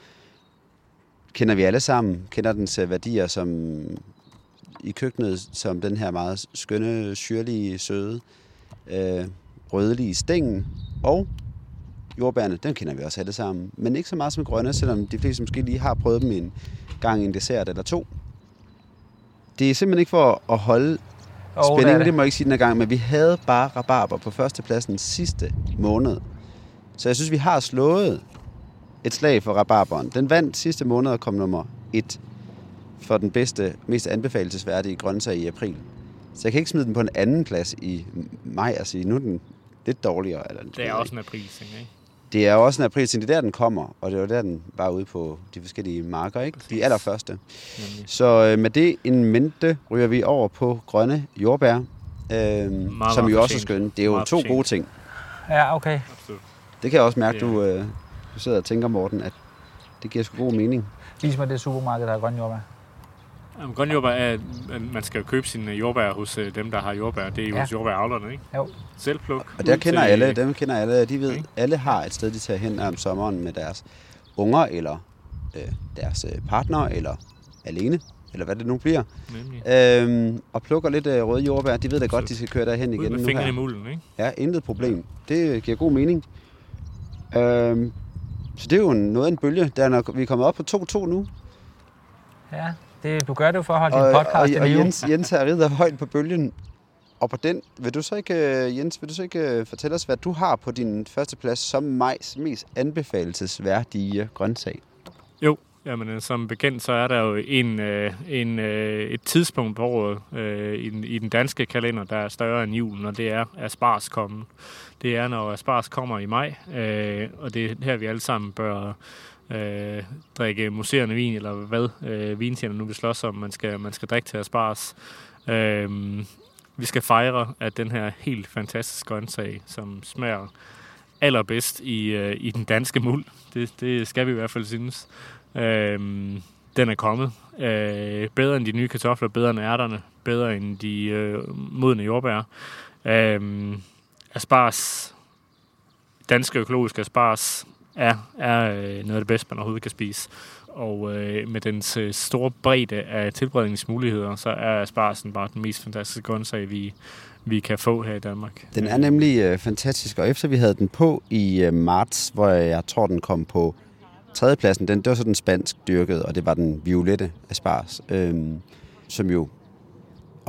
kender vi alle sammen. Kender dens øh, værdier som i køkkenet, som den her meget skønne, syrlige, søde, øh, rødlige stængen. Og jordbærne, dem kender vi også alle sammen. Men ikke så meget som grønne, selvom de fleste måske lige har prøvet dem en gang i en dessert eller to. det er simpelthen ikke for at holde Og spændingen, det. det må jeg ikke sige den her gang, men vi havde bare rabarber på førstepladsen sidste måned. Så jeg synes, vi har slået et slag for rabarberen. Den vandt sidste måned og kom nummer et for den bedste, mest anbefalesværdige grøntsag i april. Så jeg kan ikke smide den på en anden plads i maj og sige, nu er den lidt dårligere. Eller, Det er også en april ting, ikke? det er også en april, det er der, den kommer, og det er jo der, den var ude på de forskellige marker, ikke? De Præcis. allerførste. Nemlig. Så øh, med det en mente ryger vi over på grønne jordbær, øh, som meget jo også er skønne. Det er jo Meget to fortjent. gode ting. Ja, okay. Absolut. Det kan jeg også mærke, er- du, øh, du sidder og tænker, Morten, at det giver sgu god mening. Vis mig det supermarked, der er grønne jordbær. Jamen, grønne jordbær er, at man skal jo købe sine jordbær hos øh, dem, der har jordbær. Det er jo Ja. ja. hos jordbæravlerne, ikke? Jo. Selvpluk. Og der ud kender til- alle, dem kender alle, de ved, Okay. alle har et sted, de tager hen om sommeren med deres unger, eller øh, deres øh, partner, eller alene, eller hvad det nu bliver. Nemlig. Øhm, og plukker lidt øh, røde jordbær. De ved da godt, de skal køre derhen Ud igen med nu fingrene i her. mulden, ikke? Ja, intet problem. Det giver god mening. Øhm, så det er jo noget af en bølge. Der er, når vi er kommet op på 2-2 nu. Ja, det, du gør det jo for at holde Og, din og, podcast og i live. Jens, Jens har rider højt på bølgen. Og på den, vil du så ikke, øh, Jens, vil du så ikke øh, fortælle os, hvad du har på din første plads som majs mest anbefalesværdige grøntsag? Jo, jamen, øh, som bekendt, så er der jo en, en, et tidspunkt på året øh, i, den, i den danske kalender, der er større end julen, og det er asparges kommen. Det er, når asparges kommer i maj, øh, og det er her, vi alle sammen bør øh, drikke muserende vin, eller hvad øh, vintjerne nu vil slås om, man skal, man skal drikke til asparges. Øh, vi skal fejre, at den her helt fantastiske grøntsag, som smager allerbedst i, øh, i den danske muld, det, det skal vi i hvert fald synes, øh, den er kommet. Øh, bedre end de nye kartofler, bedre end ærterne, bedre end de øh, modne jordbær. Øh, asparges, danske økologiske asparges, er, er øh, noget af det bedste, man overhovedet kan spise. Og øh, med dens øh, store bredde af tilberedningsmuligheder, så er aspargesen bare den mest fantastiske grøntsag, vi, vi kan få her i Danmark. Den er nemlig øh, fantastisk, og efter vi havde den på i øh, marts, hvor jeg tror, den kom på tredjepladsen, den, det var så den spansk dyrkede, og det var den violette aspars, øh, som jo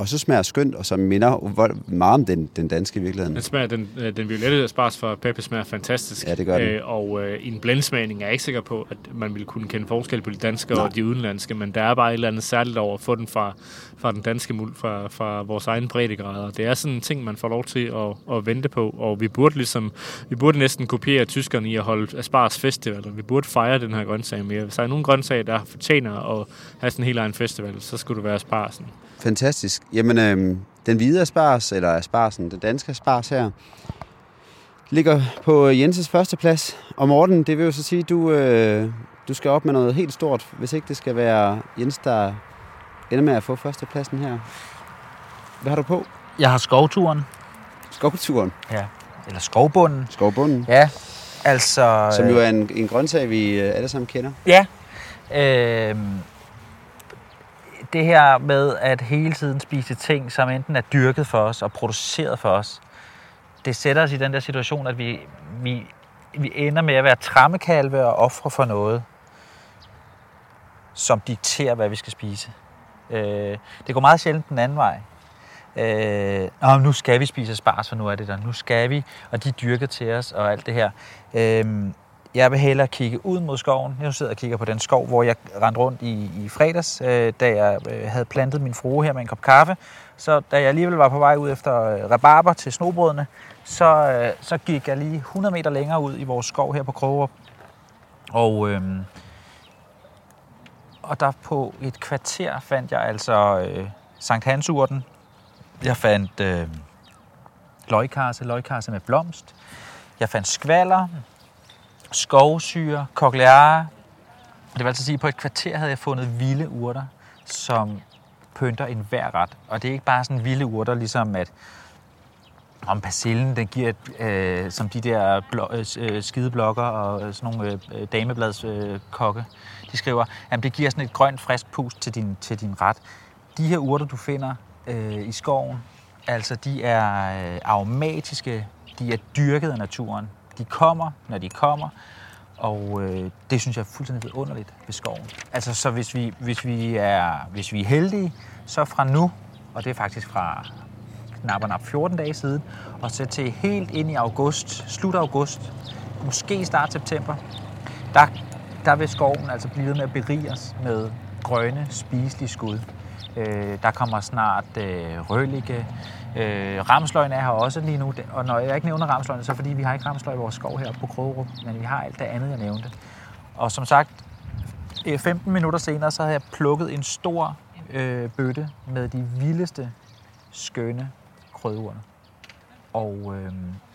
også smager skønt, og som minder meget om den, den danske i virkeligheden. Den smager, den, øh, den violette asparges fra Peppe smager fantastisk. Ja, det gør den. Øh, og øh, i en blendsmagning er jeg ikke sikker på, at man ville kunne kende forskel på de danske Nej. og de udenlandske, men der er bare et eller andet særligt over at få den fra, fra den danske muld, fra, fra vores egen breddegrader. Det er sådan en ting, man får lov til at, at vente på, og vi burde ligesom, vi burde næsten kopiere tyskerne i at holde asparges festivaler. Vi burde fejre den her grøntsag mere. Hvis der er nogen grøntsag, der fortjener at have sådan en helt egen festival, så skulle det være aspargesen. Fantastisk. Jamen, øhm, den hvide asparges, eller aspargesen, den danske asparges her, ligger på Jenses første plads. Og Morten, det vil jo så sige, du, øh, du skal op med noget helt stort, hvis ikke det skal være Jens, der ender med at få førstepladsen her. Hvad har du på? Jeg har skovturen. Skovturen. Ja. Eller skovbunden. Skovbunden. Ja. Altså... Som jo er en, en grøntsag, vi øh, alle sammen kender. Ja. Øh, det her med at hele tiden spise ting, som enten er dyrket for os og produceret for os, det sætter os i den der situation, at vi, vi, vi ender med at være trammekalve og ofre for noget, som dikterer, hvad vi skal spise. Øh, det går meget sjældent den anden vej. Øh, Nå, nu skal vi spise spars, for nu er det der. Nu skal vi, og de dyrker til os og alt det her. Øh, jeg vil hellere kigge ud mod skoven. Jeg sidder og kigger på den skov, hvor jeg rendte rundt i, i fredags, øh, da jeg øh, havde plantet min frue her med en kop kaffe. Så da jeg alligevel var på vej ud efter øh, rabarber til snobrødene, så, øh, så gik jeg lige 100 meter længere ud i vores skov her på Krogerup. Og, øh, og der på et kvarter fandt jeg altså øh, Sankt Hansurten. Jeg fandt øh, løgkarse, løgkarse med blomst. Jeg fandt skvalder, skovsyre, kokleare. Det vil altså sige, at på et kvarter havde jeg fundet vilde urter, som pynter en hver ret. Og det er ikke bare sådan vilde urter, ligesom at om persillen, den giver, øh, som de der blo- øh, øh skideblokker og øh, sådan nogle øh, øh damebladskokke, øh, kokke, de skriver, at det giver sådan et grønt, frisk pust til din, til din ret. De her urter, du finder øh, i skoven, altså de er øh, aromatiske, de er dyrket af naturen. De kommer, når de kommer, Og øh, det synes jeg er fuldstændig underligt ved skoven. Altså, så hvis vi, hvis, vi er, hvis vi er heldige, så fra nu, og det er faktisk fra knap og nap 14 dage siden, og så til helt ind i august, slut august, måske start september, der, der vil skoven altså blive ved med at berige os med grønne, spiselige skud. Øh, der kommer snart øh, Rølige. Øh, ramsløgn er her også lige nu, og når jeg ikke nævner ramsløgn, så er det fordi, vi har ikke ramsløg i vores skov her på Krogerup, men vi har alt det andet, jeg nævnte. Og som sagt, øh, 15 minutter senere, så havde jeg plukket en stor øh, bøtte med de vildeste, skønne krødeurter. Og, øh,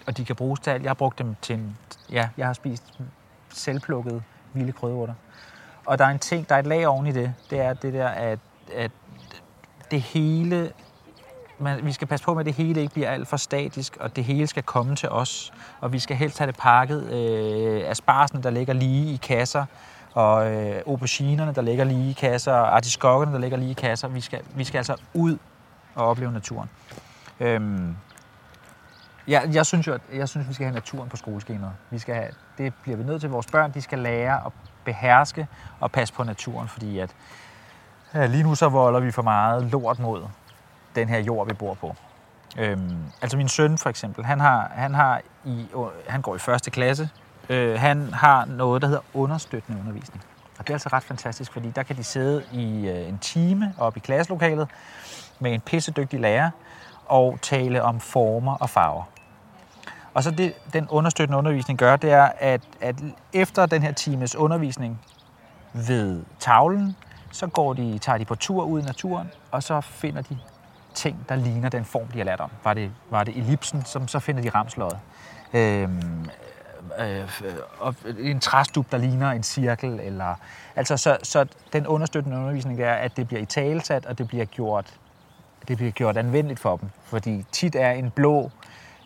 og de kan bruges til alt. Jeg har brugt dem til en, ja, jeg har spist selvplukkede vilde krødeurter. Og der er en ting, der er et lag oven i det, det er det der, at, at det hele, man, vi skal passe på med, at det hele ikke bliver alt for statisk, og det hele skal komme til os. Og vi skal helst have det pakket øh, asparsene, der ligger lige i kasser, og øh, auberginerne, der ligger lige i kasser, og artiskokkerne, der ligger lige i kasser. Vi skal, vi skal altså ud og opleve naturen. Øhm, Ja, jeg synes jo, at jeg synes, vi skal have naturen på skoleskemaet. Vi skal have, det bliver vi nødt til. Vores børn de skal lære at beherske og passe på naturen, fordi at lige nu så volder vi for meget lort mod den her jord, vi bor på. Øhm, altså min søn for eksempel, han, har, han, har i, han går i første klasse. Øh, han har noget, der hedder understøttende undervisning. Og det er altså ret fantastisk, fordi der kan de sidde i øh, en time oppe i klasselokalet med en pissedygtig lærer og tale om former og farver. Og så det, den understøttende undervisning gør, det er, at, at efter den her times undervisning ved tavlen, så går de, tager de på tur ud i naturen, og så finder de ting, der ligner den form, de har lært om. Var det, var det ellipsen, som så finder de ramsløjet. Øhm, øh, og en træstup, der ligner en cirkel. Eller, altså, så, så den understøttende undervisning er, at det bliver i talesat, og det bliver gjort det bliver gjort anvendeligt for dem. Fordi tit er en blå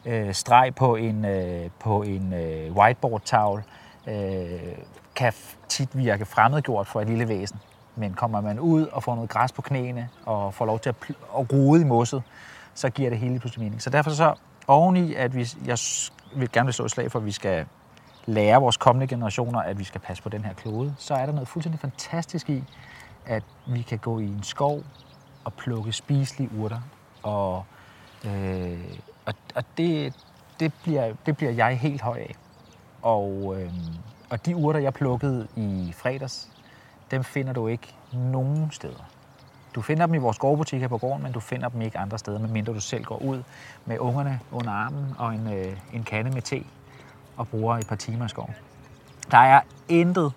øh, streg på en, øh, på en øh, whiteboard-tavle øh, kan tit virke fremmedgjort for et lille væsen. Men kommer man ud og får noget græs på knæene og får lov til at, at rode i mosset, så giver det hele pludselig mening. Så derfor så oveni, at vi, jeg vil gerne vil slå et slag for, at vi skal lære vores kommende generationer, at vi skal passe på den her klode, så er der noget fuldstændig fantastisk i, at vi kan gå i en skov og plukke spiselige urter og øh, og, og det, det, bliver, det bliver jeg helt høj af. Og, øh, og de urter, jeg plukkede i fredags, dem finder du ikke nogen steder. Du finder dem i vores gårdbutikker på gården, men du finder dem ikke andre steder, medmindre du selv går ud med ungerne under armen og en, øh, en kande med te og bruger et par timer i skoven. Der er intet,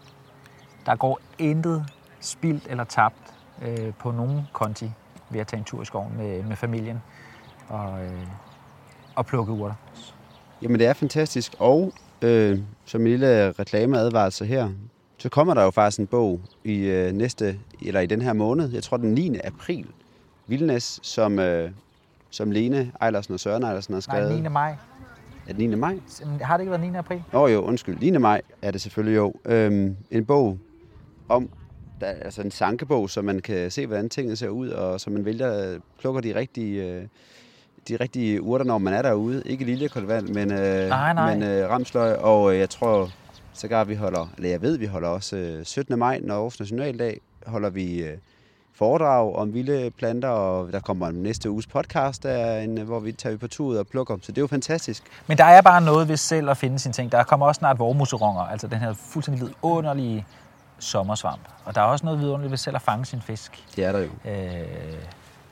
der går intet spildt eller tabt øh, på nogen konti ved at tage en tur i skoven med, med familien. Og, øh, og plukke urter. Jamen det er fantastisk, og øh, som en lille reklameadvarelse her, så kommer der jo faktisk en bog i øh, næste, eller i den her måned, jeg tror den 9. april, Vildnæs, som, øh, som Lene Ejlersen og Søren Ejlersen har skrevet. Nej, 9. maj. Er det 9. maj? Har det ikke været 9. april? Åh oh, jo, undskyld. 9. maj er det selvfølgelig jo. Øhm, en bog om, der, altså en sankebog, så man kan se, hvordan tingene ser ud, og så man vælger, plukker de rigtige øh, de rigtige urter, når man er derude. Ikke lille kolvand, men, øh, nej, nej. men øh, ramsløg. Og øh, jeg tror sågar, vi holder, eller jeg ved, vi holder også øh, 17. maj, når Aarhus Nationaldag, holder vi øh, foredrag om vilde planter, og der kommer en næste uges podcast, der en, hvor vi tager på tur ud og plukker Så det er jo fantastisk. Men der er bare noget ved selv at finde sine ting. Der kommer også snart vormuseronger, altså den her fuldstændig vidunderlige sommersvamp. Og der er også noget vidunderligt ved selv at fange sin fisk. Det er der jo. Øh,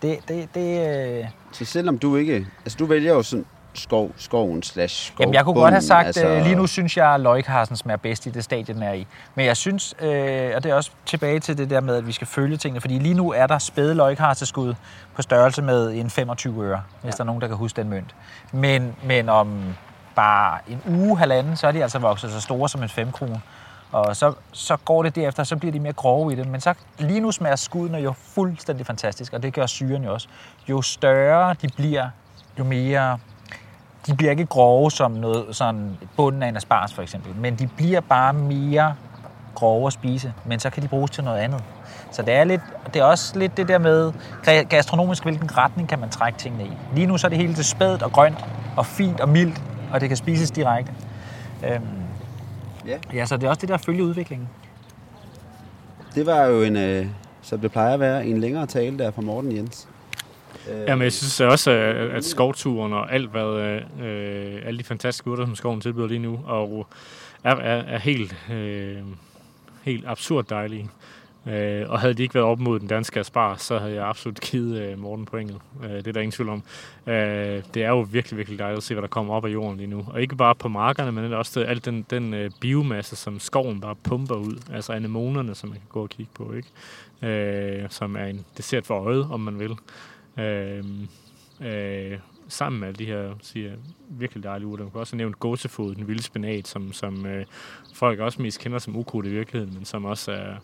det, det, det, øh... Så selvom du ikke... Altså, du vælger jo sådan skov, skoven slash skov. Jamen, jeg kunne godt have sagt, altså... øh, lige nu synes jeg, at løgkarsen smager bedst i det stadie, den er i. Men jeg synes, øh, og det er også tilbage til det der med, at vi skal følge tingene, fordi lige nu er der spæde løgkarseskud på størrelse med en 25 øre, ja. hvis der er nogen, der kan huske den mønt. Men, men om bare en uge, halvanden, så er de altså vokset så store som en 5 kroner. Og så, så går det derefter, så bliver de mere grove i det. Men så lige nu smager skuddene jo fuldstændig fantastisk, og det gør syren jo også. Jo større de bliver, jo mere... De bliver ikke grove som noget, sådan bunden af en aspars for eksempel, men de bliver bare mere grove at spise, men så kan de bruges til noget andet. Så det er, lidt, det er også lidt det der med gastronomisk, hvilken retning kan man trække tingene i. Lige nu så er det hele til spædt og grønt og fint og mildt, og det kan spises direkte. Øhm, Ja. Ja, så det er også det der at følge udviklingen. Det var jo en, øh, som det plejer at være, en længere tale der fra Morten Jens. Øh, Jamen, jeg synes også, at, skovturen og alt, hvad, øh, alle de fantastiske urter, som skoven tilbyder lige nu, og øh, er, er, er helt, øh, helt absurd dejlige. Øh, og havde de ikke været op mod den danske Aspar, så havde jeg absolut givet øh, Morten pointet. Øh, det er der ingen tvivl om. Øh, det er jo virkelig, virkelig dejligt at se, hvad der kommer op af jorden lige nu. Og ikke bare på markerne, men også til alt den, den øh, biomasse, som skoven bare pumper ud. Altså anemonerne, som man kan gå og kigge på, ikke? Øh, som er en dessert for øjet, om man vil. Øh, øh, sammen med alle de her siger, virkelig dejlige urter. Man kan også nævne gåsefod, den vilde spinat, som, som øh, folk også mest kender som ukrudt i virkeligheden, men som også er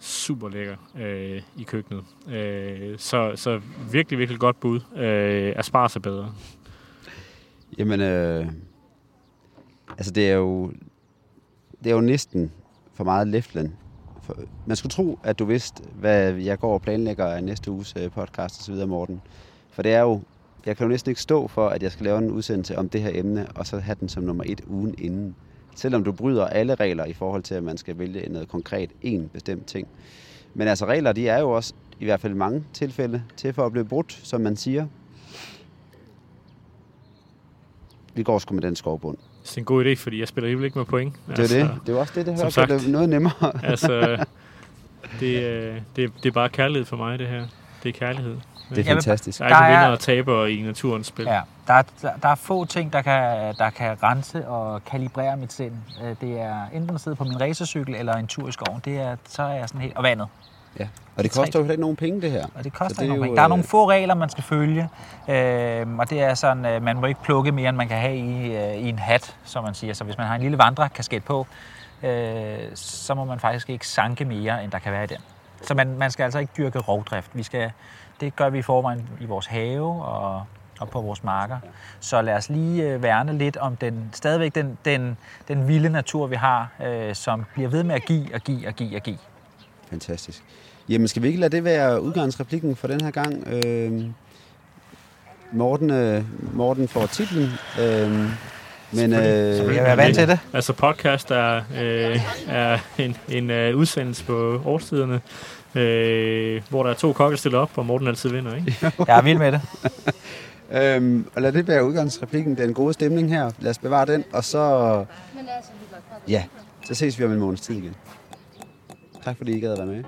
super lækker øh, i køkkenet. Øh, så, så virkelig, virkelig godt bud. Øh, Aspars er bedre. Jamen, øh, altså det er jo, det er jo næsten for meget Lefland. Man skulle tro, at du vidste, hvad jeg går og planlægger af næste uges øh, podcast osv., Morten. For det er jo, jeg kan jo næsten ikke stå for, at jeg skal lave en udsendelse om det her emne, og så have den som nummer et ugen inden. Selvom du bryder alle regler i forhold til, at man skal vælge noget konkret, en bestemt ting. Men altså regler, de er jo også, i hvert fald mange tilfælde, til for at blive brudt, som man siger. Vi går sgu med den skovbund. Det er en god idé, fordi jeg spiller alligevel ikke med point. Det er altså, det. Det er også det, det som hører sagt. det er noget nemmere. altså, det, øh, det, det er bare kærlighed for mig, det her. Det er kærlighed. Det er fantastisk. Der er ikke Der er- vinder og taber i naturens spil. Ja, der er, der, der er få ting, der kan, der kan rense og kalibrere mit sind. Øh, Det er enten at sidde på min racercykel eller en tur i skoven. Det er, så er jeg sådan helt... Og vandet. Ja. Og det koster jo ikke nogen penge, det her. Og det koster det ikke nogen penge. Der er øh, nogle få regler, man skal følge. Øh, og det er sådan, øh, man må ikke plukke mere, end man kan have i, øh, i en hat, som man siger. Så hvis man har en lille vandrekasket på, øh, så må man faktisk ikke sanke mere, end der kan være i den. Så man, man skal altså ikke dyrke rovdrift. Vi skal, det gør vi i forvejen i vores have og, og på vores marker. Så lad os lige øh, værne lidt om den, stadigvæk den, den, den vilde natur, vi har, øh, som bliver ved med at give og give og give og give. Fantastisk. Jamen, skal vi ikke lade det være udgangsreplikken for den her gang? Øh, Morten, øh, Morten får titlen. Øh, men øh, Jeg er vant til det. Altså podcast er, øh, er en, en uh, udsendelse på årstiderne, øh, hvor der er to kokke stiller op, og Morten altid vinder, ikke? Jeg er vild med det. Øhm, og lad det være udgangsreplikken, den gode stemning her. Lad os bevare den, og så, Men altså, ja, så ses vi om en måneds tid igen. Tak fordi I gad at være med.